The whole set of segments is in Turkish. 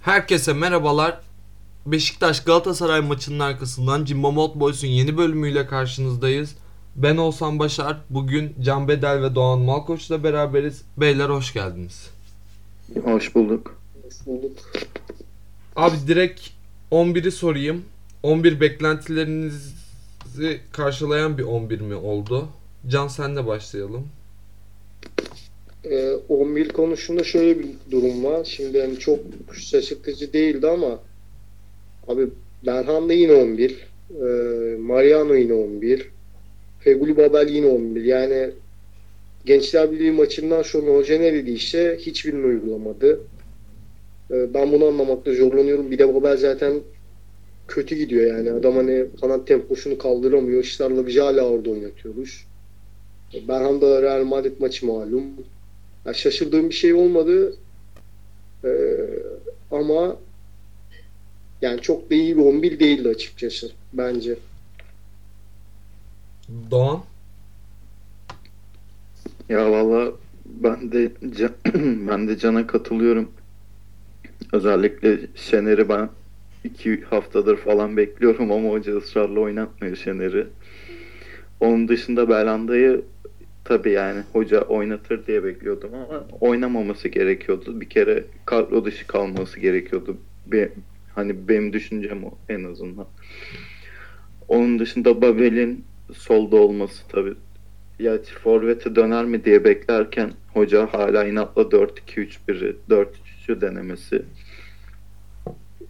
Herkese merhabalar. Beşiktaş Galatasaray maçının arkasından Jimbo Mod Boys'un yeni bölümüyle karşınızdayız. Ben Olsan Başar. Bugün Can Bedel ve Doğan Malkoç'la beraberiz. Beyler hoş geldiniz. Hoş bulduk. Hoş bulduk. Abi direkt 11'i sorayım. 11 beklentilerinizi karşılayan bir 11 mi oldu? Can senle başlayalım. Ee, 11 konusunda şöyle bir durum var. Şimdi yani çok şaşırtıcı değildi ama abi Berhan da yine 11. Ee, Mariano yine 11. Feguli Babel yine 11. Yani Gençler Birliği maçından sonra hoca ne dediyse hiçbirini uygulamadı. Ee, ben bunu anlamakta zorlanıyorum. Bir de Babel zaten kötü gidiyor yani. Adam hani kanat temposunu kaldıramıyor. Işlarla bir hala orada oynatıyoruz. Berhan da Real Madrid maçı malum. Ya şaşırdığım bir şey olmadı. Ee, ama yani çok da iyi bir 11 değildi açıkçası bence. Doğan. Ya valla ben de Can- ben de Can'a katılıyorum. Özellikle Şener'i ben iki haftadır falan bekliyorum ama hoca ısrarla oynatmıyor Şener'i. Onun dışında Belanda'yı tabii yani hoca oynatır diye bekliyordum ama oynamaması gerekiyordu. Bir kere kadro dışı kalması gerekiyordu. Be- hani benim düşüncem o en azından. Onun dışında Babel'in solda olması tabii ya forvete döner mi diye beklerken hoca hala inatla 4-2-3-1'i 4-3-3'ü denemesi.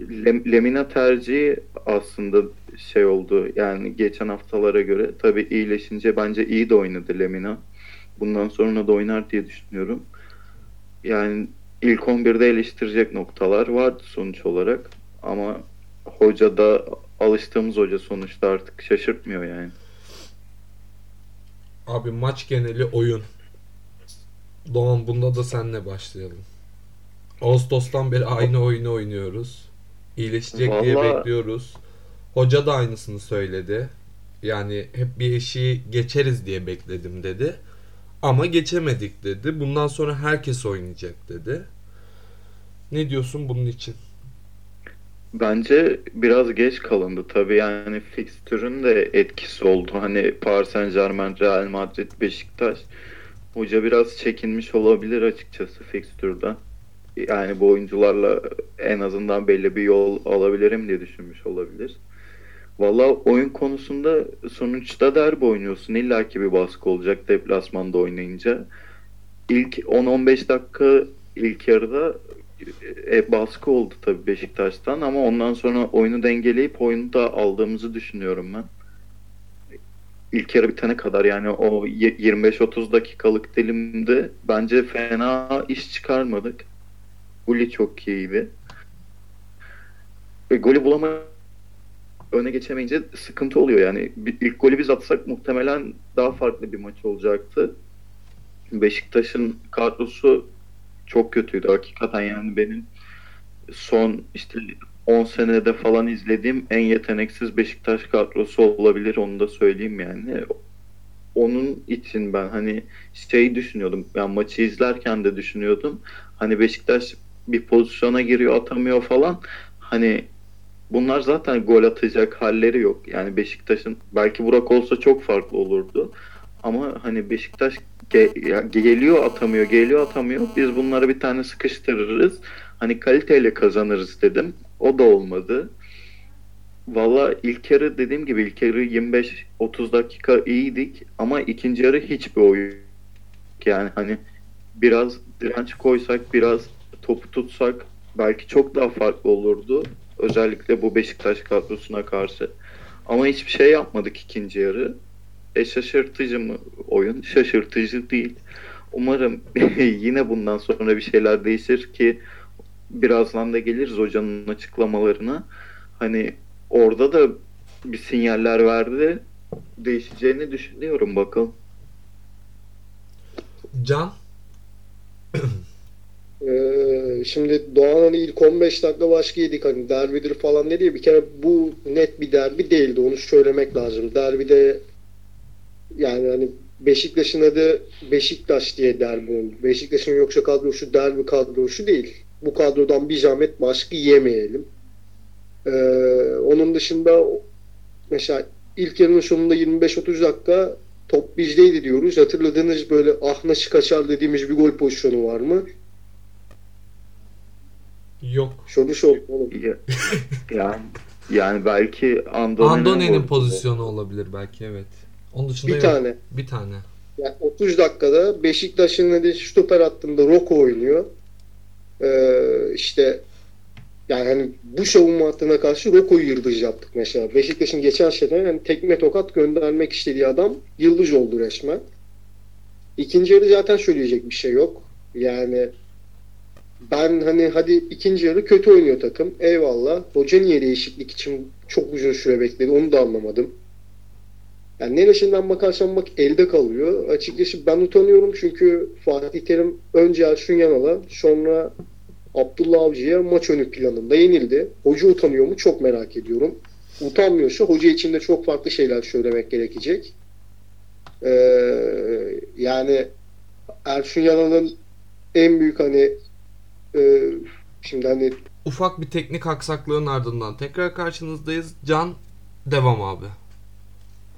Lem- Lemina tercihi aslında şey oldu yani geçen haftalara göre tabii iyileşince bence iyi de oynadı Lemina. Bundan sonra da oynar diye düşünüyorum. Yani ilk 11'de eleştirecek noktalar vardı sonuç olarak ama hoca da alıştığımız hoca sonuçta artık şaşırtmıyor yani. Abi maç geneli oyun. Doğan bunda da senle başlayalım. Ağustos'tan beri aynı oyunu oynuyoruz. İyileşecek diye Vallahi- bekliyoruz. Hoca da aynısını söyledi. Yani hep bir eşiği geçeriz diye bekledim dedi. Ama geçemedik dedi. Bundan sonra herkes oynayacak dedi. Ne diyorsun bunun için? Bence biraz geç kalındı tabii yani fikstürün de etkisi oldu. Hani Paris Saint Germain, Real Madrid, Beşiktaş. Hoca biraz çekinmiş olabilir açıkçası fikstürden. Yani bu oyuncularla en azından belli bir yol alabilirim diye düşünmüş olabilir. Valla oyun konusunda sonuçta derbi oynuyorsun. İlla ki bir baskı olacak deplasmanda oynayınca. İlk 10-15 dakika ilk yarıda e, baskı oldu tabii Beşiktaş'tan ama ondan sonra oyunu dengeleyip oyunu da aldığımızı düşünüyorum ben. İlk yarı bitene kadar yani o y- 25-30 dakikalık dilimde bence fena iş çıkarmadık. Guli çok iyiydi. Ve golü bulamayınca öne geçemeyince sıkıntı oluyor yani. İlk golü biz atsak muhtemelen daha farklı bir maç olacaktı. Beşiktaş'ın kadrosu çok kötüydü hakikaten yani benim son işte 10 senede falan izlediğim en yeteneksiz Beşiktaş kadrosu olabilir onu da söyleyeyim yani. Onun için ben hani şey düşünüyordum ben maçı izlerken de düşünüyordum. Hani Beşiktaş bir pozisyona giriyor atamıyor falan. Hani bunlar zaten gol atacak halleri yok. Yani Beşiktaş'ın belki Burak olsa çok farklı olurdu. Ama hani Beşiktaş ge- geliyor atamıyor, geliyor atamıyor. Biz bunları bir tane sıkıştırırız. Hani kaliteyle kazanırız dedim. O da olmadı. Valla ilk yarı dediğim gibi ilk yarı 25-30 dakika iyiydik ama ikinci yarı hiçbir oyun. Yani hani biraz direnç koysak, biraz topu tutsak belki çok daha farklı olurdu. Özellikle bu Beşiktaş kadrosuna karşı. Ama hiçbir şey yapmadık ikinci yarı. E şaşırtıcı mı oyun? Şaşırtıcı değil. Umarım yine bundan sonra bir şeyler değişir ki birazdan da geliriz hocanın açıklamalarına. Hani orada da bir sinyaller verdi. Değişeceğini düşünüyorum bakalım. Can? Ee, şimdi Doğan hani ilk 15 dakika başka yedik hani derbidir falan dedi ya bir kere bu net bir derbi değildi onu söylemek lazım. Derbide yani hani Beşiktaş'ın adı Beşiktaş diye derbi oldu. Beşiktaş'ın yoksa kadrosu derbi kadrosu değil. bu kadrodan bir zahmet baskı yemeyelim. Ee, onun dışında mesela ilk yarının sonunda 25-30 dakika top bizdeydi diyoruz. Hatırladığınız böyle ah nasıl kaçar dediğimiz bir gol pozisyonu var mı? Yok. Soru sor oğlum. Ya, yani, yani belki Andoni'nin vurdu. pozisyonu olabilir belki evet. Onun dışında Bir yok. tane. Bir tane. Yani 30 dakikada Beşiktaş'ın hadi stoper hattında Roko oynuyor. Ee, işte yani hani bu savunma hattına karşı Roko'yu yıldız yaptık mesela. Beşiktaş'ın geçen sene yani tekme tokat göndermek istediği adam yıldız oldu resmen. İkinci yarı zaten söyleyecek bir şey yok. Yani ben hani hadi ikinci yarı kötü oynuyor takım. Eyvallah. Hoca niye değişiklik için çok uzun süre bekledi onu da anlamadım. Yani neresinden bakarsan bak elde kalıyor. Açıkçası ben utanıyorum çünkü Fatih Terim önce Ersun Yanal'a sonra Abdullah Avcı'ya maç önü planında yenildi. Hoca utanıyor mu çok merak ediyorum. Utanmıyorsa hoca için de çok farklı şeyler söylemek gerekecek. Ee, yani Ersun Yanal'ın en büyük hani e, şimdi hani Ufak bir teknik aksaklığın ardından tekrar karşınızdayız. Can devam abi.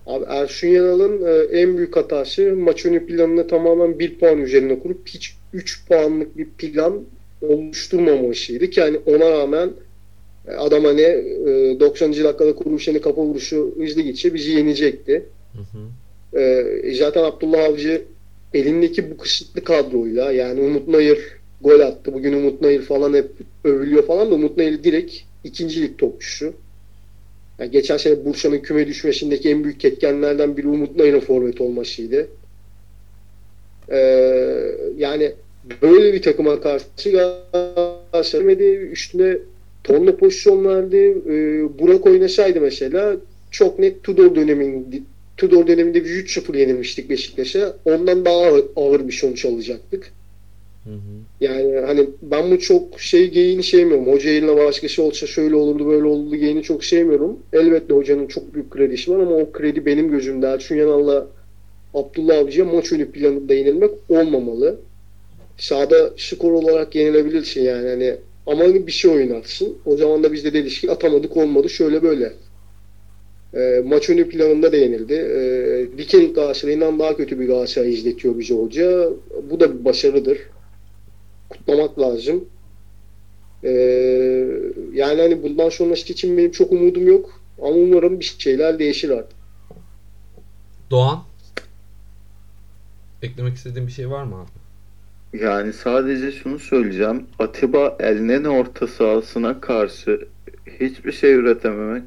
Abi Ersun Yanal'ın e, en büyük hatası maç önü planını tamamen 1 puan üzerine kurup hiç 3 puanlık bir plan oluşturmamışıydı ki hani ona rağmen e, adam hani e, 90. dakikada kuruluşeni kafa vuruşu hızlı geçe bizi yenecekti. Hı hı. E, zaten Abdullah Avcı elindeki bu kısıtlı kadroyla yani Umut Nayır gol attı. Bugün Umut Nayır falan hep övülüyor falan da Umut Nayır direkt ikinci lig topçusu. Yani geçen sene Bursa'nın küme düşmesindeki en büyük etkenlerden biri Umut Nayır'ın forvet olmasıydı. Ee, yani böyle bir takıma karşı Galatasaray üstüne tonla pozisyon verdi. Ee, Burak oynasaydı mesela çok net Tudor döneminde Tudor döneminde bir 3-0 yenilmiştik Beşiktaş'a. Ondan daha ağır bir sonuç alacaktık. Hı hı. Yani hani ben bu çok şey geyini sevmiyorum. Hoca eline başkası olsa şöyle olurdu böyle olurdu geyini çok sevmiyorum. Elbette hocanın çok büyük kredisi var ama o kredi benim gözümde Ersun Yanal'la Abdullah Avcı'ya maç önü planında yenilmek olmamalı. Sağda skor olarak yenilebilirsin yani hani ama bir şey oynarsın. O zaman da biz de dedik ki atamadık olmadı şöyle böyle. E, maç önü planında da yenildi. E, Dikenik Galatasaray'ından daha kötü bir Galatasaray izletiyor bize hoca. Bu da bir başarıdır kutlamak lazım. Ee, yani hani bundan sonrası için benim çok umudum yok. Ama umarım bir şeyler değişir artık. Doğan. Eklemek istediğin bir şey var mı abi? Yani sadece şunu söyleyeceğim. Atiba Elneni orta sahasına karşı hiçbir şey üretememek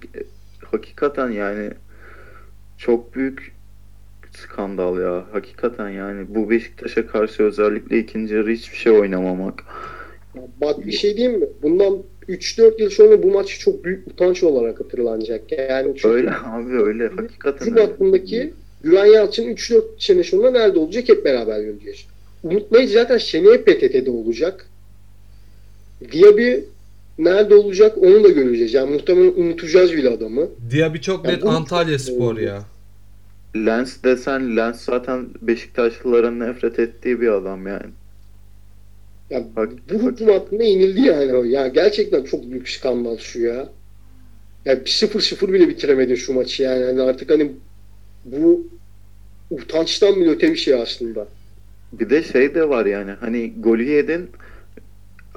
hakikaten yani çok büyük skandal ya. Hakikaten yani bu Beşiktaş'a karşı özellikle ikinci yarı hiçbir şey oynamamak. Bak bir şey diyeyim mi? Bundan 3-4 yıl sonra bu maç çok büyük utanç olarak hatırlanacak. Yani çünkü Öyle abi öyle. Hakikaten Bizim öyle. aklındaki Güven Yalçın 3-4 sene sonra nerede olacak hep beraber göreceğiz. Unutmayın zaten seneye PTT'de olacak. Diaby nerede olacak onu da göreceğiz. Yani muhtemelen unutacağız bile adamı. Diaby çok Ya net Antalya Spor ya. Lens desen Lens zaten Beşiktaşlıların nefret ettiği bir adam yani. Ya Bak- bu hüküm hakkında yenildi yani. o. Ya gerçekten çok büyük skandal şu ya. Ya 0-0 bile bitiremedin şu maçı yani. yani artık hani bu utançtan bile öte bir şey aslında. Bir de şey de var yani hani golü yedin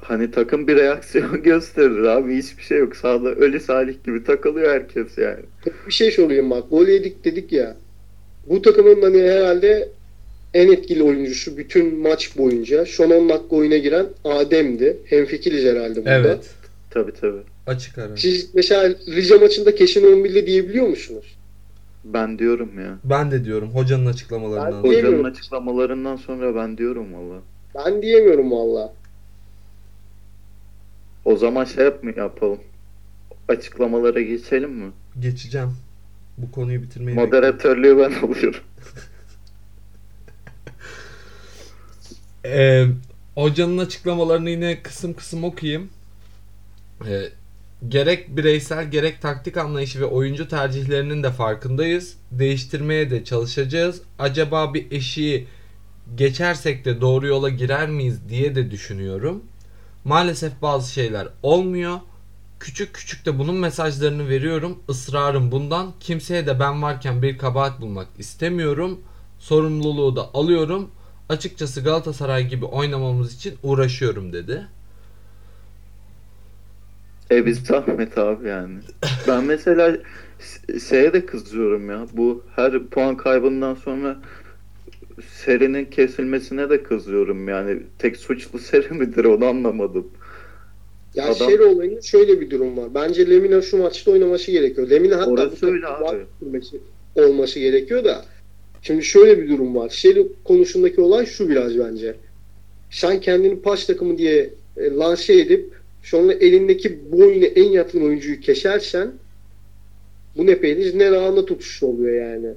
hani takım bir reaksiyon gösterir abi hiçbir şey yok sağda ölü salih gibi takılıyor herkes yani. Bir şey sorayım bak. Gol yedik dedik ya. Bu takımın hani herhalde en etkili oyuncusu bütün maç boyunca son 10 dakika oyuna giren Adem'di. Hemfikiriz herhalde burada. Evet. Tabi tabi. Açık ara. Siz mesela Rize maçında kesin 11'de diyebiliyor musunuz? Ben diyorum ya. Ben de diyorum hocanın açıklamalarından. Ben- Hocanın açıklamalarından sonra ben diyorum valla. Ben diyemiyorum valla. O zaman şey yap mı yapalım? Açıklamalara geçelim mi? Geçeceğim. Bu konuyu bitirmeyi bekliyorum. Moderatörlüğü ben alıyorum. Ee, hocanın açıklamalarını yine kısım kısım okuyayım. Ee, gerek bireysel gerek taktik anlayışı ve oyuncu tercihlerinin de farkındayız. Değiştirmeye de çalışacağız. Acaba bir eşiği geçersek de doğru yola girer miyiz diye de düşünüyorum. Maalesef bazı şeyler olmuyor. Küçük küçük de bunun mesajlarını veriyorum. Israrım bundan. Kimseye de ben varken bir kabahat bulmak istemiyorum. Sorumluluğu da alıyorum. Açıkçası Galatasaray gibi oynamamız için uğraşıyorum dedi. E biz zahmet abi yani. Ben mesela şeye de kızıyorum ya. Bu her puan kaybından sonra serinin kesilmesine de kızıyorum yani. Tek suçlu seri midir onu anlamadım. Ya Adam... seri olayında şöyle bir durum var. Bence Lemina şu maçta oynaması gerekiyor. Lemina hatta Orası öyle abi. olması gerekiyor da şimdi şöyle bir durum var. Seri konusundaki olay şu biraz bence. Sen kendini paş takımı diye e, lanse edip sonra elindeki bu oyuna en yakın oyuncuyu kesersen bu ne Peniz ne Rahana tutuşu oluyor yani.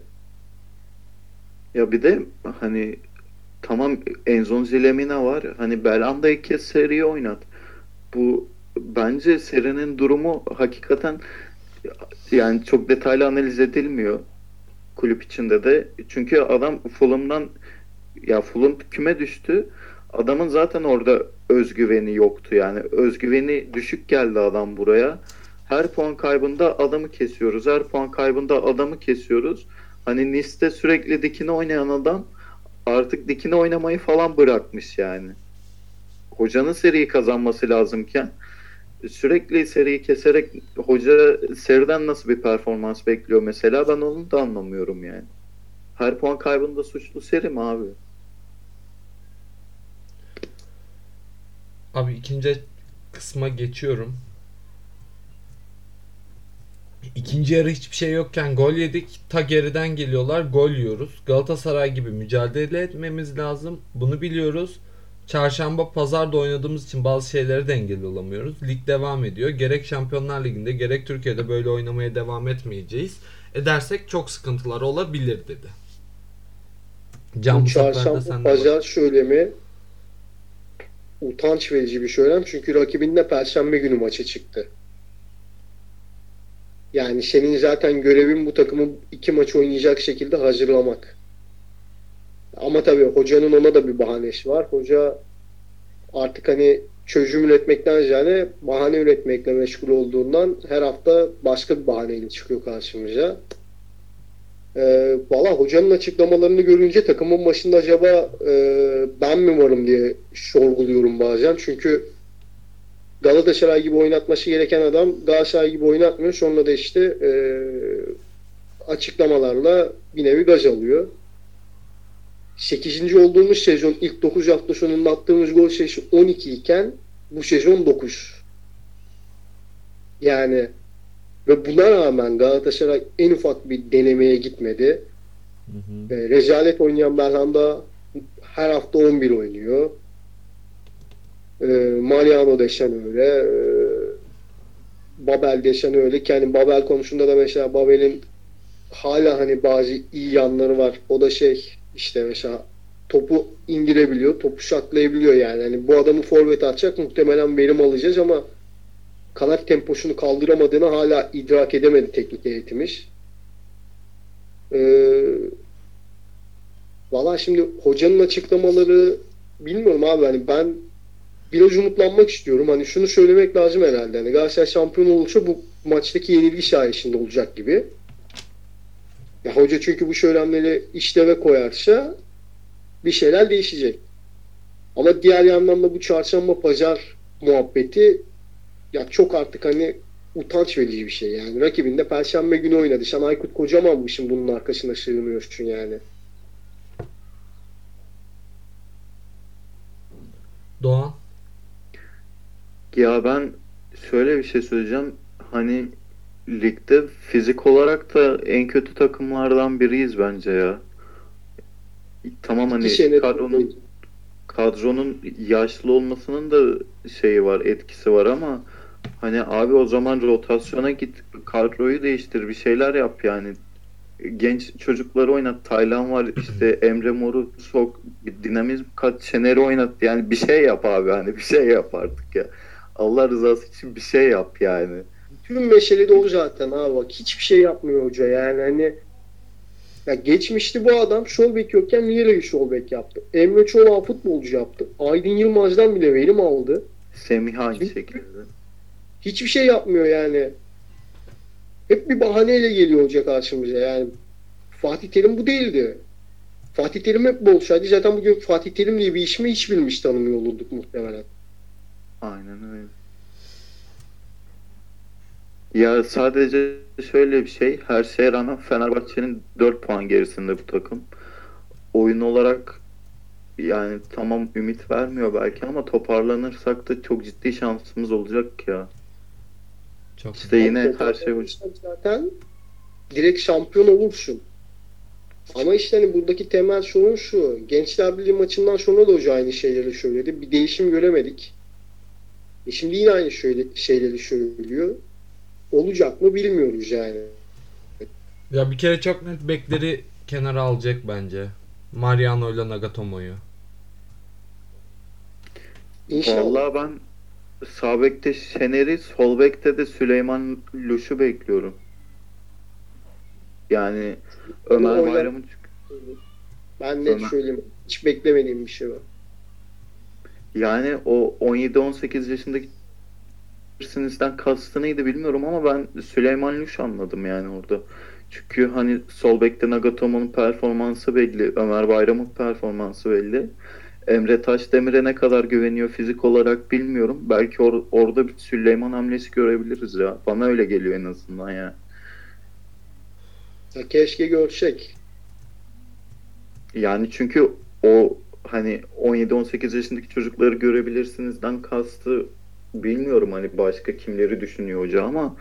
Ya bir de hani tamam Enzon Zilemina var. Hani Belanda ilk kez seriyi oynat. Bu bence serinin durumu hakikaten yani çok detaylı analiz edilmiyor kulüp içinde de. Çünkü adam Fulham'dan ya Fulham küme düştü. Adamın zaten orada özgüveni yoktu yani. Özgüveni düşük geldi adam buraya. Her puan kaybında adamı kesiyoruz. Her puan kaybında adamı kesiyoruz. Hani Nice'de sürekli dikine oynayan adam artık dikine oynamayı falan bırakmış yani. Hocanın seriyi kazanması lazımken sürekli seriyi keserek hoca seriden nasıl bir performans bekliyor mesela ben onu da anlamıyorum yani. Her puan kaybında suçlu seri mi abi? Abi ikinci kısma geçiyorum. İkinci yarı hiçbir şey yokken gol yedik. Ta geriden geliyorlar. Gol yiyoruz. Galatasaray gibi mücadele etmemiz lazım. Bunu biliyoruz. Çarşamba pazarda oynadığımız için bazı şeylere de engel olamıyoruz. Lig devam ediyor. Gerek Şampiyonlar Ligi'nde gerek Türkiye'de böyle oynamaya devam etmeyeceğiz. Edersek çok sıkıntılar olabilir dedi. Can bu çarşamba pazar söylemi utanç verici bir söylem. Çünkü rakibinde perşembe günü maçı çıktı. Yani senin zaten görevin bu takımı iki maç oynayacak şekilde hazırlamak. Ama tabii hocanın ona da bir bahanesi var. Hoca artık hani çözüm üretmekten ziyade bahane üretmekle meşgul olduğundan her hafta başka bir bahaneyle çıkıyor karşımıza. Ee, Valla hocanın açıklamalarını görünce takımın başında acaba e, ben mi varım diye sorguluyorum bazen. Çünkü Galatasaray gibi oynatması gereken adam Galatasaray gibi oynatmıyor. Sonra da işte e, açıklamalarla bir nevi gaz alıyor. 8. olduğumuz sezon ilk 9 hafta sonunda attığımız gol sayısı 12 iken bu sezon 9. Yani ve buna rağmen Galatasaray en ufak bir denemeye gitmedi. Hı hı. E, rezalet oynayan Belhanda her hafta 11 oynuyor. E, Mariano desen öyle. E, Babel desen öyle. Kendi Babel konusunda da mesela Babel'in hala hani bazı iyi yanları var. O da şey işte mesela topu indirebiliyor, topu şaklayabiliyor yani. Hani bu adamı forvet atacak muhtemelen verim alacağız ama kanat temposunu kaldıramadığını hala idrak edemedi teknik heyetimiz. Ee, Valla şimdi hocanın açıklamaları bilmiyorum abi hani ben biraz umutlanmak istiyorum. Hani şunu söylemek lazım herhalde. Hani Galatasaray şampiyon olursa bu maçtaki yenilgi sayesinde olacak gibi. Ya hoca çünkü bu söylemleri işleve koyarsa bir şeyler değişecek. Ama diğer yandan da bu çarşamba pazar muhabbeti ya çok artık hani utanç verici bir şey yani. Rakibinde perşembe günü oynadı. Sen Aykut Kocaman'mışsın bunun arkasına sığınıyorsun yani. Doğan? Ya ben şöyle bir şey söyleyeceğim. Hani ligde fizik olarak da en kötü takımlardan biriyiz bence ya. Tamam hani kadronun kadronun yaşlı olmasının da şeyi var, etkisi var ama hani abi o zaman rotasyona git, kadroyu değiştir, bir şeyler yap yani. Genç çocukları oynat. Taylan var işte Emre Mor'u sok bir dinamizm kat Şener'i oynat yani bir şey yap abi hani bir şey yap artık ya. Allah rızası için bir şey yap yani. Tüm mesele de o zaten abi bak hiçbir şey yapmıyor hoca yani hani ya geçmişti bu adam Şolbek yokken Miele'yi Şolbek yaptı. Emre Çolak futbolcu yaptı. Aydın Yılmaz'dan bile verim aldı. Semih aynı Kim? şekilde. Hiçbir şey yapmıyor yani. Hep bir bahaneyle geliyor hoca karşımıza yani. Fatih Terim bu değildi. Fatih Terim hep bu olsaydı zaten bugün Fatih Terim diye bir ismi hiç bilmiş tanımıyor olurduk muhtemelen. Aynen öyle. Ya sadece şöyle bir şey. Her şeye rağmen Fenerbahçe'nin 4 puan gerisinde bu takım. Oyun olarak yani tamam ümit vermiyor belki ama toparlanırsak da çok ciddi şansımız olacak ya. Çok İşte yine her şey Zaten direkt şampiyon olursun. Ama işte hani buradaki temel sorun şu. Gençler Birliği maçından sonra da hoca aynı şeyleri söyledi. Bir değişim göremedik. E şimdi yine aynı şöyle şeyleri söylüyor. Olacak mı bilmiyoruz yani. Ya bir kere çok net bekleri kenara alacak bence. Mariano ile Nagatomo'yu. İnşallah. Vallahi ben sağ bekte Şener'i, sol bekte de Süleyman Luş'u bekliyorum. Yani Ömer Bayram'ın Ben net Ömer- söyleyeyim. Hiç beklemediğim bir şey var. Yani o 17-18 yaşındaki birisinin kastı neydi bilmiyorum ama ben Süleyman Luş anladım yani orada. Çünkü hani sol bekte Nagatomo'nun performansı belli, Ömer Bayram'ın performansı belli. Emre Taşdemir'e ne kadar güveniyor fizik olarak bilmiyorum. Belki or- orada bir Süleyman hamlesi görebiliriz ya. Bana öyle geliyor en azından ya. Ya keşke görsek. Yani çünkü o hani 17-18 yaşındaki çocukları görebilirsinizden kastı bilmiyorum hani başka kimleri düşünüyor hoca ama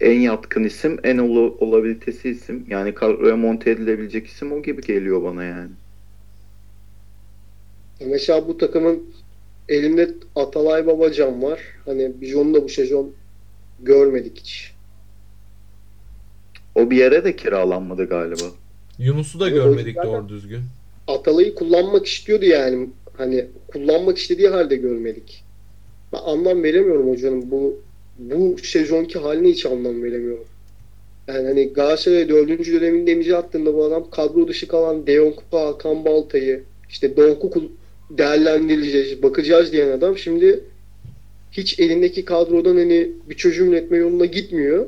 en yatkın isim, en ol- olabilitesi isim. Yani kadroya monte edilebilecek isim o gibi geliyor bana yani. Ya Mesela bu takımın elinde Atalay Babacan var. Hani biz onu da bu sezon görmedik hiç. O bir yere de kiralanmadı galiba. Yunus'u da Abi görmedik doğru düzgün. Atalay'ı kullanmak istiyordu yani. Hani kullanmak istediği halde görmedik. Ben anlam veremiyorum hocanın bu bu sezonki haline hiç anlam veremiyorum. Yani hani Galatasaray 4. döneminde imza attığında bu adam kadro dışı kalan De Jong, Hakan Balta'yı işte Donk'u kul- değerlendireceğiz, bakacağız diyen adam şimdi hiç elindeki kadrodan hani bir çözüm üretme yoluna gitmiyor.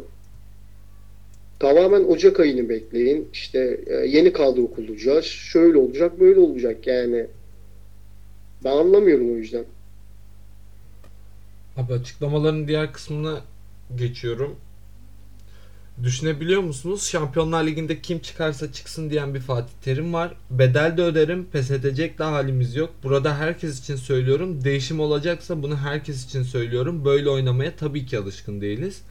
Tamamen Ocak ayını bekleyin. İşte e, yeni kadro kuracağız. Şöyle olacak, böyle olacak yani. Ben anlamıyorum o yüzden. Abi açıklamaların diğer kısmına geçiyorum. Düşünebiliyor musunuz? Şampiyonlar Ligi'nde kim çıkarsa çıksın diyen bir Fatih Terim var. Bedel de öderim, pes edecek de halimiz yok. Burada herkes için söylüyorum. Değişim olacaksa bunu herkes için söylüyorum. Böyle oynamaya tabii ki alışkın değiliz.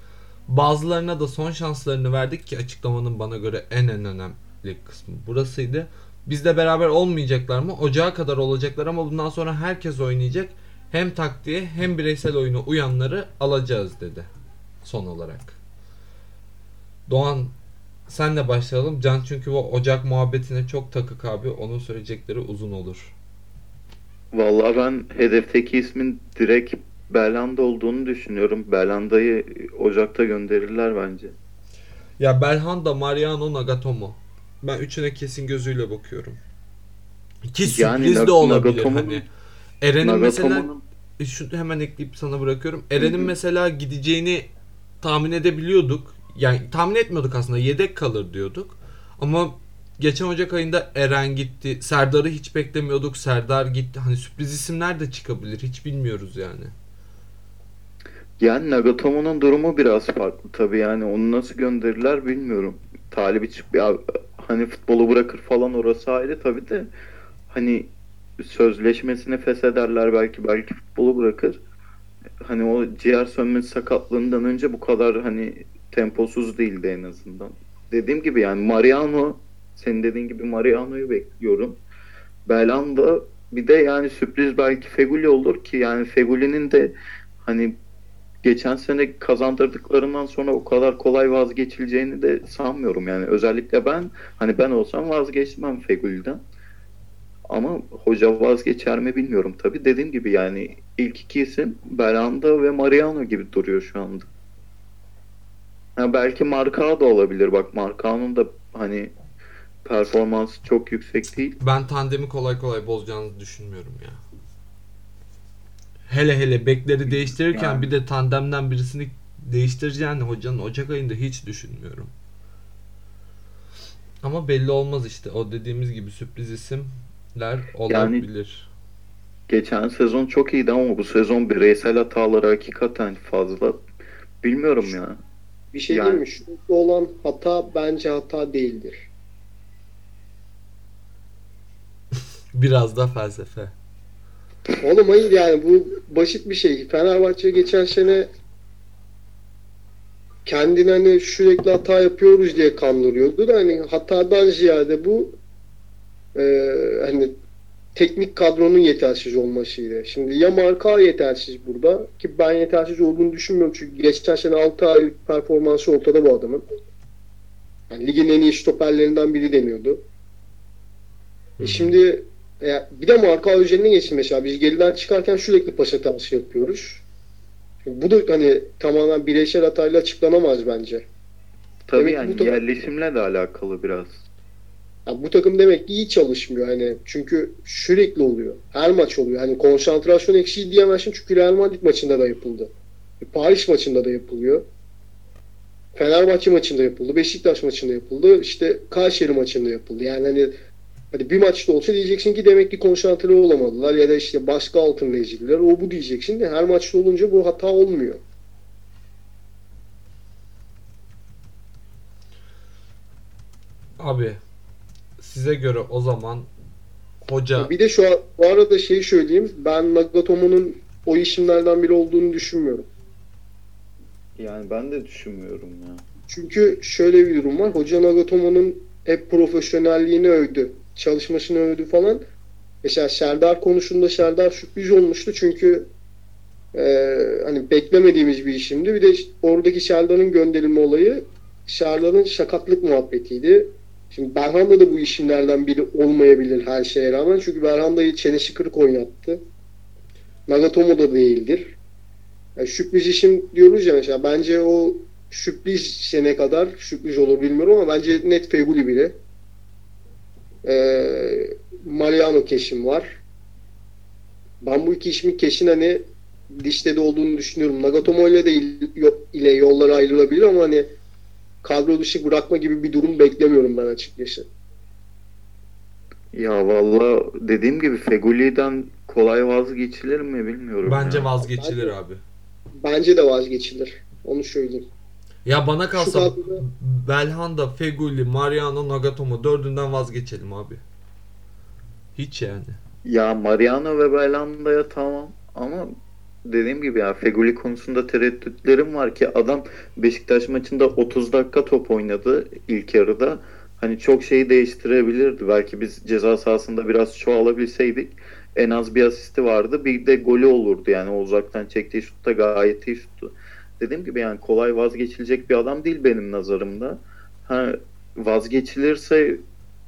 Bazılarına da son şanslarını verdik ki açıklamanın bana göre en en önemli kısmı burasıydı. Bizle beraber olmayacaklar mı? Ocağa kadar olacaklar ama bundan sonra herkes oynayacak. Hem taktiğe hem bireysel oyuna uyanları alacağız dedi son olarak. Doğan senle başlayalım. Can çünkü bu ocak muhabbetine çok takık abi. Onun söyleyecekleri uzun olur. Vallahi ben hedefteki ismin direkt Belhanda olduğunu düşünüyorum. Belhanda'yı Ocak'ta gönderirler bence. Ya Belhanda, Mariano, Nagatomo. Ben üçüne kesin gözüyle bakıyorum. Ki sürpriz Yani de olabilir Nagatomo'nun- hani. Eren'in mesela Nagatomo'nun şu hemen ekleyip sana bırakıyorum. Eren'in mesela gideceğini tahmin edebiliyorduk. Yani tahmin etmiyorduk aslında. Yedek kalır diyorduk. Ama geçen Ocak ayında Eren gitti. Serdar'ı hiç beklemiyorduk. Serdar gitti. Hani sürpriz isimler de çıkabilir. Hiç bilmiyoruz yani. Yani Nagatomo'nun durumu biraz farklı tabii yani onu nasıl gönderirler bilmiyorum. Talibi çık ya hani futbolu bırakır falan orası ayrı tabii de hani sözleşmesini feshederler belki belki futbolu bırakır. Hani o ciğer sönmesi sakatlığından önce bu kadar hani temposuz değildi en azından. Dediğim gibi yani Mariano senin dediğin gibi Mariano'yu bekliyorum. Belhanda bir de yani sürpriz belki Feguli olur ki yani Feguli'nin de hani geçen sene kazandırdıklarından sonra o kadar kolay vazgeçileceğini de sanmıyorum yani özellikle ben hani ben olsam vazgeçmem Fegül'den ama hoca vazgeçer mi bilmiyorum tabi dediğim gibi yani ilk iki isim Belhanda ve Mariano gibi duruyor şu anda ha, belki Marcao da olabilir bak Marcao'nun da hani performansı çok yüksek değil Ben tandemi kolay kolay bozacağınızı düşünmüyorum ya. Hele hele bekleri değiştirirken Yani. bir de tandemden birisini değiştireceğini hocanın Ocak ayında hiç düşünmüyorum. Ama belli olmaz işte. O dediğimiz gibi sürpriz isimler olabilir. Geçen sezon çok iyiydi ama bu sezon bireysel hataları hakikaten fazla. Bilmiyorum ya. Bir şey Yani- diyeyim mi? Şurada olan hata bence hata değildir. Biraz da felsefe. Oğlum hayır yani bu basit bir şey. Fenerbahçe geçen sene kendini hani sürekli hata yapıyoruz diye kandırıyordu da hani hatadan ziyade bu e, hani teknik kadronun yetersiz olmasıydı. Şimdi ya marka yetersiz burada ki ben yetersiz olduğunu düşünmüyorum çünkü geçen sene 6 ay performansı ortada bu adamın. Yani ligin en iyi stoperlerinden biri deniyordu. E şimdi e, bir de marka özeline geçsin mesela. Biz geriden çıkarken sürekli pas hatası yapıyoruz. Bu da hani tamamen bireysel hatayla açıklanamaz bence. Tabii Demek yani bu yerleşimle de alakalı biraz. Ya bu takım demek ki iyi çalışmıyor hani çünkü sürekli oluyor. Her maç oluyor. Hani konsantrasyon eksiği diyemezsin çünkü Real Madrid maçında da yapıldı. Paris maçında da yapılıyor. Fenerbahçe maçında yapıldı. Beşiktaş maçında yapıldı. İşte Kayseri maçında yapıldı. Yani hani hadi bir maçta olsa diyeceksin ki demek ki konsantre olamadılar ya da işte baskı altında ezildiler. O bu diyeceksin de her maçta olunca bu hata olmuyor. Abi size göre o zaman hoca Bir de şu an, bu arada şeyi söyleyeyim. Ben Nagatomo'nun o isimlerden biri olduğunu düşünmüyorum. Yani ben de düşünmüyorum ya. Çünkü şöyle bir durum var. Hoca Nagatomo'nun hep profesyonelliğini övdü. Çalışmasını övdü falan. Mesela Serdar konusunda Serdar sürpriz olmuştu. Çünkü e, hani beklemediğimiz bir işimdi. Bir de oradaki Serdar'ın gönderilme olayı Serdar'ın sakatlık muhabbetiydi. Şimdi Berhanda da bu isimlerden biri olmayabilir her şeye rağmen. Çünkü Berhanda'yı çenesi kırık oynattı. Nagatomo da değildir. Yani sürpriz işim diyoruz ya mesela. Bence o sürpriz sene kadar sürpriz olur bilmiyorum ama bence net Feguli biri. Ee, Mariano keşim var. Ben bu iki ismin kesin hani listede olduğunu düşünüyorum. Nagatomo ile de il- ile yollar ayrılabilir ama hani kadro dışı bırakma gibi bir durum beklemiyorum ben açıkçası. Ya valla dediğim gibi Feguli'den kolay vazgeçilir mi bilmiyorum. bence ya. vazgeçilir abi. Bence de vazgeçilir. Onu söyleyeyim. Ya bana kalsa kadroda- Belhanda, Feguli, Mariano, Nagatomo dördünden vazgeçelim abi. Hiç yani. Ya Mariano ve Belanda'ya tamam ama dediğim gibi ya Feguli konusunda tereddütlerim var ki adam Beşiktaş maçında 30 dakika top oynadı ilk yarıda. Hani çok şeyi değiştirebilirdi. Belki biz ceza sahasında biraz çoğalabilseydik en az bir asisti vardı. Bir de golü olurdu yani o uzaktan çektiği şut da gayet iyi şuttu. Dediğim gibi yani kolay vazgeçilecek bir adam değil benim nazarımda. Ha, vazgeçilirse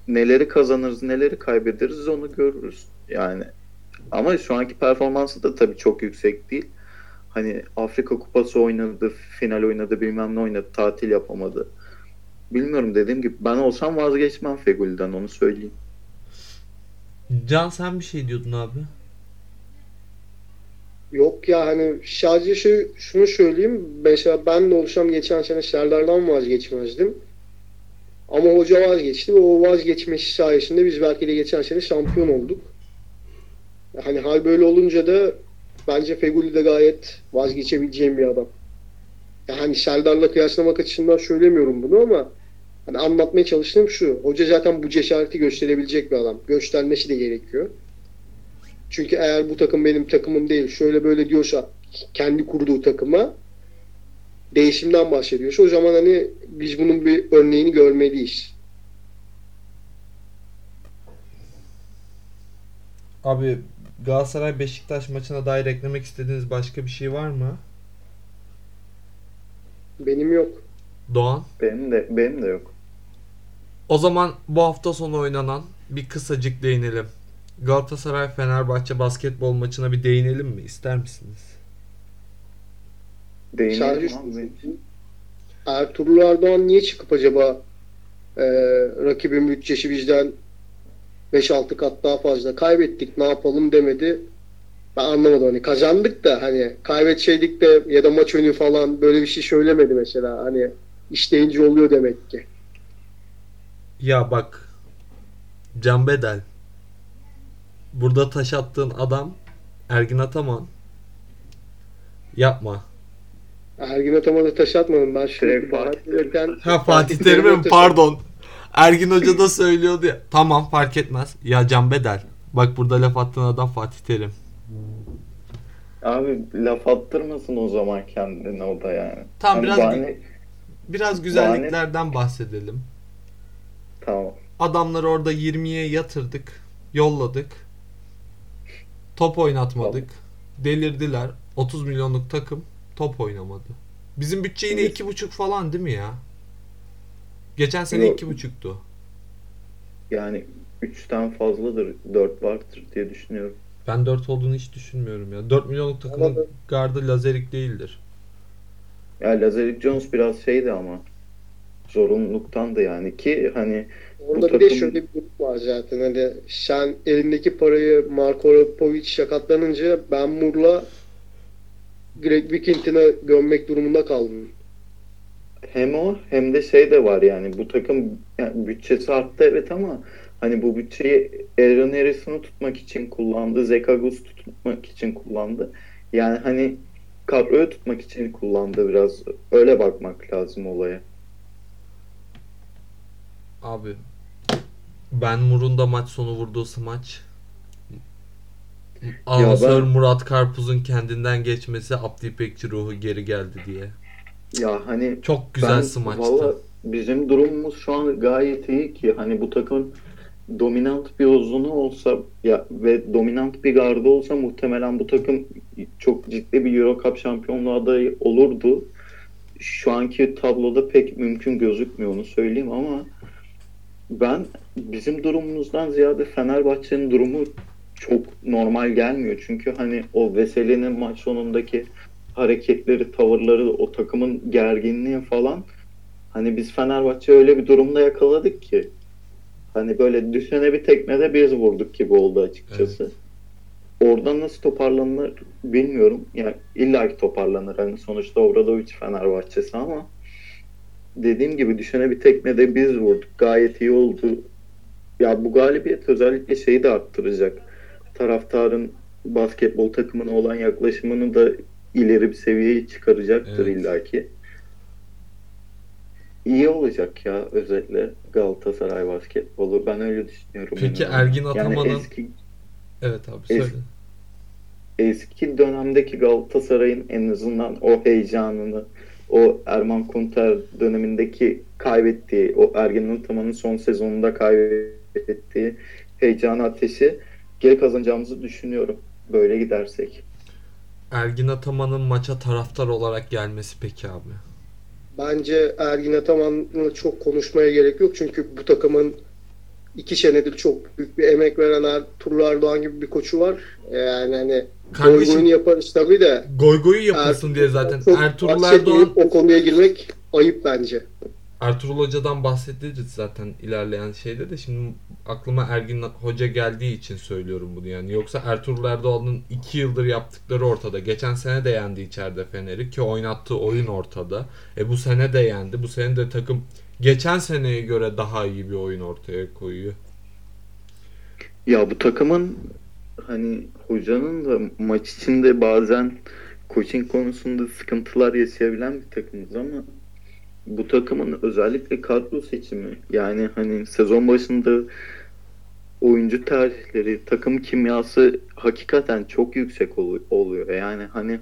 neleri kazanırız neleri kaybederiz onu görürüz. Yani ama şu anki performansı da tabii çok yüksek değil. Hani Afrika Kupası oynadı, final oynadı, bilmem ne oynadı, tatil yapamadı. Bilmiyorum dediğim gibi ben olsam vazgeçmem Feguli'den onu söyleyeyim. Can sen bir şey diyordun abi. Yok ya hani sadece şu, şunu söyleyeyim. Mesela ben de olsam geçen sene Serdar'dan vazgeçmezdim. Ama hoca vazgeçti ve o vazgeçmesi sayesinde biz belki de geçen sene şampiyon olduk. Hani hal böyle olunca da bence Feguli de gayet vazgeçebileceğim bir adam. Yani Serdar'la kıyaslamak açısından söylemiyorum bunu ama hani anlatmaya çalıştığım şu. Hoca zaten bu cesareti gösterebilecek bir adam. Göstermesi de gerekiyor. Çünkü eğer bu takım benim takımım değil, şöyle böyle diyorsa kendi kurduğu takıma değişimden bahsediyorsa o zaman hani biz bunun bir örneğini görmeliyiz. Abi Galatasaray Beşiktaş maçına dair eklemek istediğiniz başka bir şey var mı? Benim yok. Doğan. Benim de benim de yok. O zaman bu hafta sonu oynanan bir kısacık değinelim. Galatasaray Fenerbahçe basketbol maçına bir değinelim mi? İster misiniz? Değinelim abi. Ertuğrul Erdoğan niye çıkıp acaba e, rakibin bütçesi bizden 5-6 kat daha fazla kaybettik ne yapalım demedi. Ben anlamadım hani kazandık da hani kaybetseydik de ya da maç önü falan böyle bir şey söylemedi mesela. Hani işleyince oluyor demek ki. Ya bak Can Bedel burada taş attığın adam Ergin Ataman yapma. Ergin Ataman'ı taş atmadım. Ben sürekli Fatih Fatih Terim'e Terim'den Ha Fatih Terim'e mi? Pardon. Ergin Hoca da söylüyordu ya. Tamam fark etmez. Ya Can Bedel. Bak burada laf attığın adam Fatih Terim. Abi laf attırmasın o zaman kendine o da yani. Tamam, Hani biraz- bahane- Biraz güzelliklerden bahsedelim. Tamam. Adamları orada 20'ye yatırdık. Yolladık. Top oynatmadık. Delirdiler. 30 milyonluk takım top oynamadı. Bizim bütçe yine Evet. 2,5 falan değil mi ya? Geçen sene Yok. 2,5'tu. Yani 3'ten fazladır, 4 vardır diye düşünüyorum. Ben 4 olduğunu hiç düşünmüyorum ya. 4 milyonluk takımın Ama- gardı Lazerik değildir. Ya Lazarick Jones biraz şeydi ama zorunluluktan da yani ki hani Orada Bu bir de takım- şöyle bir durum var zaten. Hani sen elindeki parayı Marco Rapovic sakatlanınca Ben Moore'la Greg Wickington'a gömmek durumunda kaldın. Hem o hem de şey de var yani bu takım yani bütçesi arttı evet ama hani bu bütçeyi Aaron Harrison'ı tutmak için kullandı. Agus'u tutmak için kullandı. Yani hani kadroyu tutmak için kullandı biraz. Öyle bakmak lazım olaya. Abi Ben Mur'un da maç sonu vurduğu smaç. Anonsör ben- Murat Karpuz'un kendinden geçmesi Abdi İpekçi ruhu geri geldi diye. Ya hani Çok güzel Ben smaçtı. valla bizim durumumuz şu an gayet iyi ki hani bu takımın dominant bir uzunu olsa ya ve dominant bir gardı olsa muhtemelen bu takım çok ciddi bir Euro Cup şampiyonluğu adayı olurdu. Şu anki tabloda pek mümkün gözükmüyor onu söyleyeyim ama ben bizim durumumuzdan ziyade Fenerbahçe'nin durumu çok normal gelmiyor. Çünkü hani o Veseli'nin maç sonundaki hareketleri, tavırları, o takımın gerginliği falan hani biz Fenerbahçe öyle bir durumda yakaladık ki hani böyle düşene bir tekmede biz vurduk gibi oldu açıkçası. Oradan nasıl toparlanır bilmiyorum. Yani illaki toparlanır. Hani sonuçta Obradoviç Fenerbahçesi ama dediğim gibi düşene bir tekmede biz vurduk. Gayet iyi oldu. Ya bu galibiyet özellikle şeyi de arttıracak. Taraftarın basketbol takımına olan yaklaşımını da ileri bir seviyeye çıkaracaktır Evet. illaki. İyi olacak ya özetle Galatasaray basketbolu. Ben öyle düşünüyorum. Peki. Ergin Ataman'ın- Yani eski, Evet abi söyle. Eski- eski dönemdeki Galatasaray'ın en azından o heyecanını, o Erman Kunter dönemindeki kaybettiği, o Ergin Ataman'ın son sezonunda kaybettiği heyecan ateşi geri kazanacağımızı düşünüyorum. Böyle gidersek. Ergin Ataman'ın maça taraftar olarak gelmesi peki abi. Bence Ergin Ataman'la çok konuşmaya gerek yok. Çünkü bu takımın iki senedir çok büyük bir emek veren Ertuğrul Erdoğan gibi bir koçu var. Yani hani Kardeşim oyunu yaparız tabii de goy goyu yapılsın Ertuğrul diye zaten Ertuğrul Erdoğan o konuya girmek ayıp bence. Ertuğrul Hoca'dan bahsedeceğiz zaten ilerleyen şeyde de şimdi aklıma Ergin Hoca geldiği için söylüyorum bunu yani. Yoksa Ertuğrul Erdoğan'ın 2 yıldır yaptıkları ortada. Geçen sene de yendi içeride Fener'i ki oynattığı oyun ortada. E bu sene de yendi. Bu sene de takım geçen seneye göre daha iyi bir oyun ortaya koyuyor. Ya bu takımın hani hocanın da maç içinde bazen coaching konusunda sıkıntılar yaşayabilen bir takımız ama bu takımın özellikle kadro seçimi yani hani sezon başında oyuncu tercihleri, takım kimyası hakikaten çok yüksek ol- oluyor. Yani hani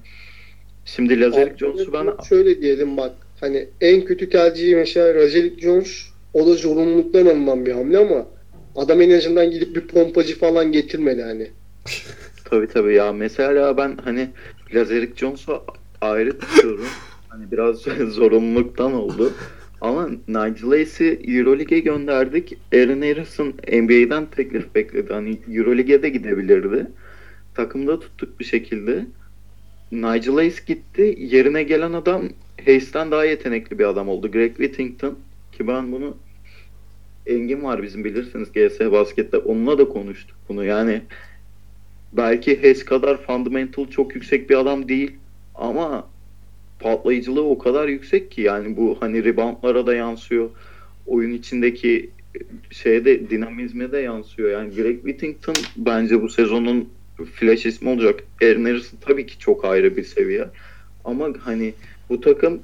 şimdi Lazarick Jones'u ben Şöyle diyelim bak hani en kötü tercihi mesela Rajelik Jones o da zorunluluktan alınan bir hamle ama adam en azından gidip bir pompacı falan getirmedi hani. Tabii tabii ya mesela ben hani Lazarick Jones'u ayrı tutuyorum. Hani biraz zorunluluktan oldu. Ama Nigel Hayes'i Euroleague'e gönderdik. Aaron Harrison NBA'den teklif bekledi. Hani Euroleague'e de gidebilirdi. Takımda tuttuk bir şekilde. Nigel Hayes gitti. Yerine gelen adam Hayes'ten daha yetenekli bir adam oldu. Greg Whittington. Ki ben bunu Engin var bizim bilirsiniz GS Basket'te. Onunla da konuştuk bunu. Yani belki Hes kadar fundamental çok yüksek bir adam değil ama patlayıcılığı o kadar yüksek ki yani bu hani reboundlara da yansıyor. Oyun içindeki şeye de dinamizme de yansıyor. Yani Greg Whittington bence bu sezonun flash ismi olacak. Aaron Harrison tabii ki çok ayrı bir seviye. Ama hani bu takım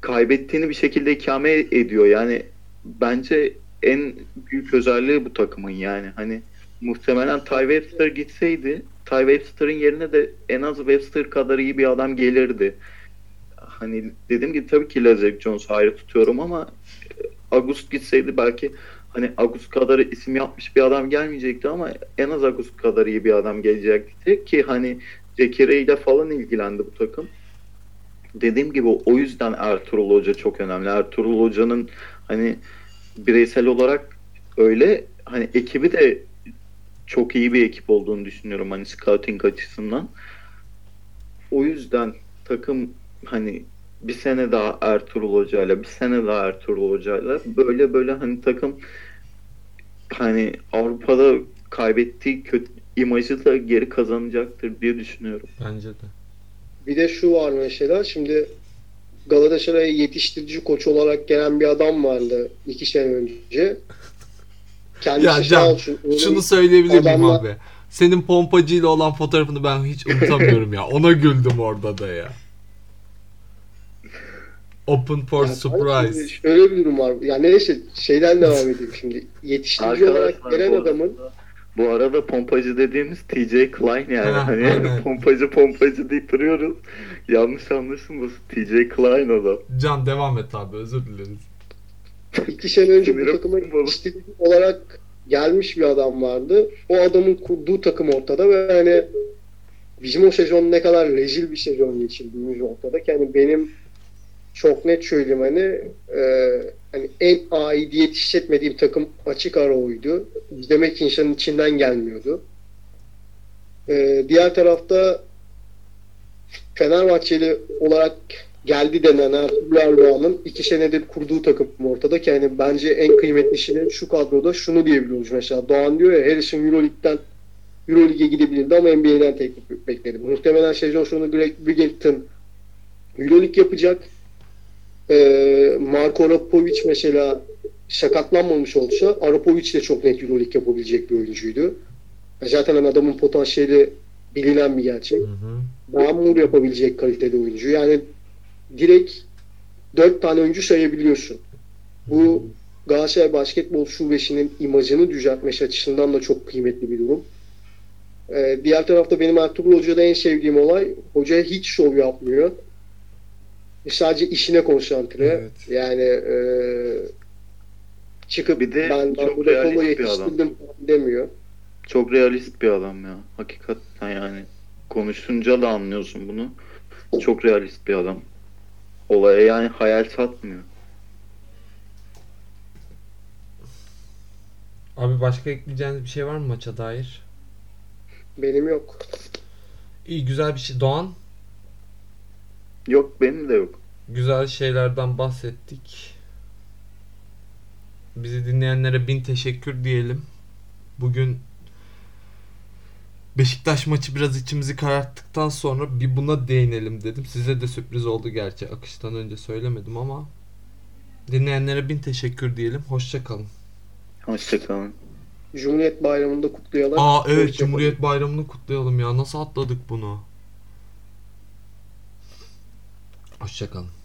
kaybettiğini bir şekilde ikame ediyor. Yani bence en büyük özelliği bu takımın yani. Hani muhtemelen Ty Webster gitseydi Ty Webster'ın yerine de en az Webster kadar iyi bir adam gelirdi. Hani dediğim gibi tabii ki Lazarus Jones ayrı tutuyorum ama August gitseydi belki hani August kadar isim yapmış bir adam gelmeyecekti ama en az August kadar iyi bir adam gelecekti ki hani Zekere ile falan ilgilendi bu takım. Dediğim gibi o yüzden Ertuğrul Hoca çok önemli. Ertuğrul Hoca'nın hani bireysel olarak öyle hani ekibi de çok iyi bir ekip olduğunu düşünüyorum hani scouting açısından. O yüzden takım hani bir sene daha Ertuğrul Hoca'yla, bir sene daha Ertuğrul Hoca'yla böyle böyle hani takım hani Avrupa'da kaybettiği kötü imajı da geri kazanacaktır diye düşünüyorum. Bence de. Bir de şu var mesela şimdi Galatasaray'a yetiştirici koç olarak gelen bir adam vardı iki sene önce. Kendisi Ya Can, olsun, Şunu söyleyebilir miyim Adamlar- abi? Senin pompacıyla olan fotoğrafını ben hiç unutamıyorum ya. Ona güldüm orada da ya. Open for Yani surprise. Şöyle bir durum var. Yani neyse şeyden devam edeyim şimdi. Yetiştirici olarak gelen bu adamın arada- Bu arada pompacı dediğimiz TJ Klein yani. Ha, hani aynen. pompacı pompacı deyip duruyoruz. Yanlış anlaşılmasın. TJ Klein adam. Can devam et abi özür dileriz. iki sene önce bu takıma yetiştirici olarak gelmiş bir adam vardı. O adamın kurduğu takım ortada ve hani bizim o sezon ne kadar rezil bir sezon geçirdiğimiz ortada ki hani benim çok net söyleyeyim hani e, hani en aidiyet hissetmediğim takım açık ara oydu. Demek ki insanın içinden gelmiyordu. E, diğer tarafta Fenerbahçeli olarak geldi denen Ertuğrul Erdoğan'ın iki senedir kurduğu takım ortada ki hani bence en kıymetlisini şu kadroda şunu diyebiliyoruz mesela Doğan diyor ya Harrison Euroleague'den Euroleague'e gidebilirdi ama NBA'den teklif bekledim. Muhtemelen sezon sonu Greg Bridgerton Euroleague yapacak. Ee, Marko Arapovic mesela sakatlanmamış olsa Arapovic de çok net Euroleague yapabilecek bir oyuncuydu. Zaten hani adamın potansiyeli bilinen bir gerçek. Hı hı. Yapabilecek kalitede oyuncu. Yani direkt dört tane oyuncu sayabiliyorsun. Bu Galatasaray Basketbol Şubesi'nin imajını düzeltmesi açısından da çok kıymetli bir durum. Ee, diğer tarafta benim Ertuğrul Hoca'da en sevdiğim olay hoca hiç şov yapmıyor. E, Sadece işine konsantre. Evet. Yani e, çıkıp Bir de ben, ben çok realist bir adam. demiyor. Çok realist bir adam ya. Hakikaten yani. Konuşunca da anlıyorsun bunu. Çok realist bir adam. Olaya yani hayal satmıyor. Abi başka ekleyeceğiniz bir şey var mı maça dair? Benim yok. İyi güzel bir şey. Doğan Yok benim de yok. güzel şeylerden bahsettik. Bizi dinleyenlere bin teşekkür diyelim. Bugün Beşiktaş maçı biraz içimizi kararttıktan sonra bir buna değinelim dedim. Size de sürpriz oldu gerçi. Akıştan önce söylemedim ama dinleyenlere bin teşekkür diyelim. Hoşça kalın. Hoşçakalın. Cumhuriyet Bayramı'nda kutlayalım. Aa evet. Cumhuriyet Bayramı'nı kutlayalım ya. Nasıl atladık bunu? Hoşça kalın.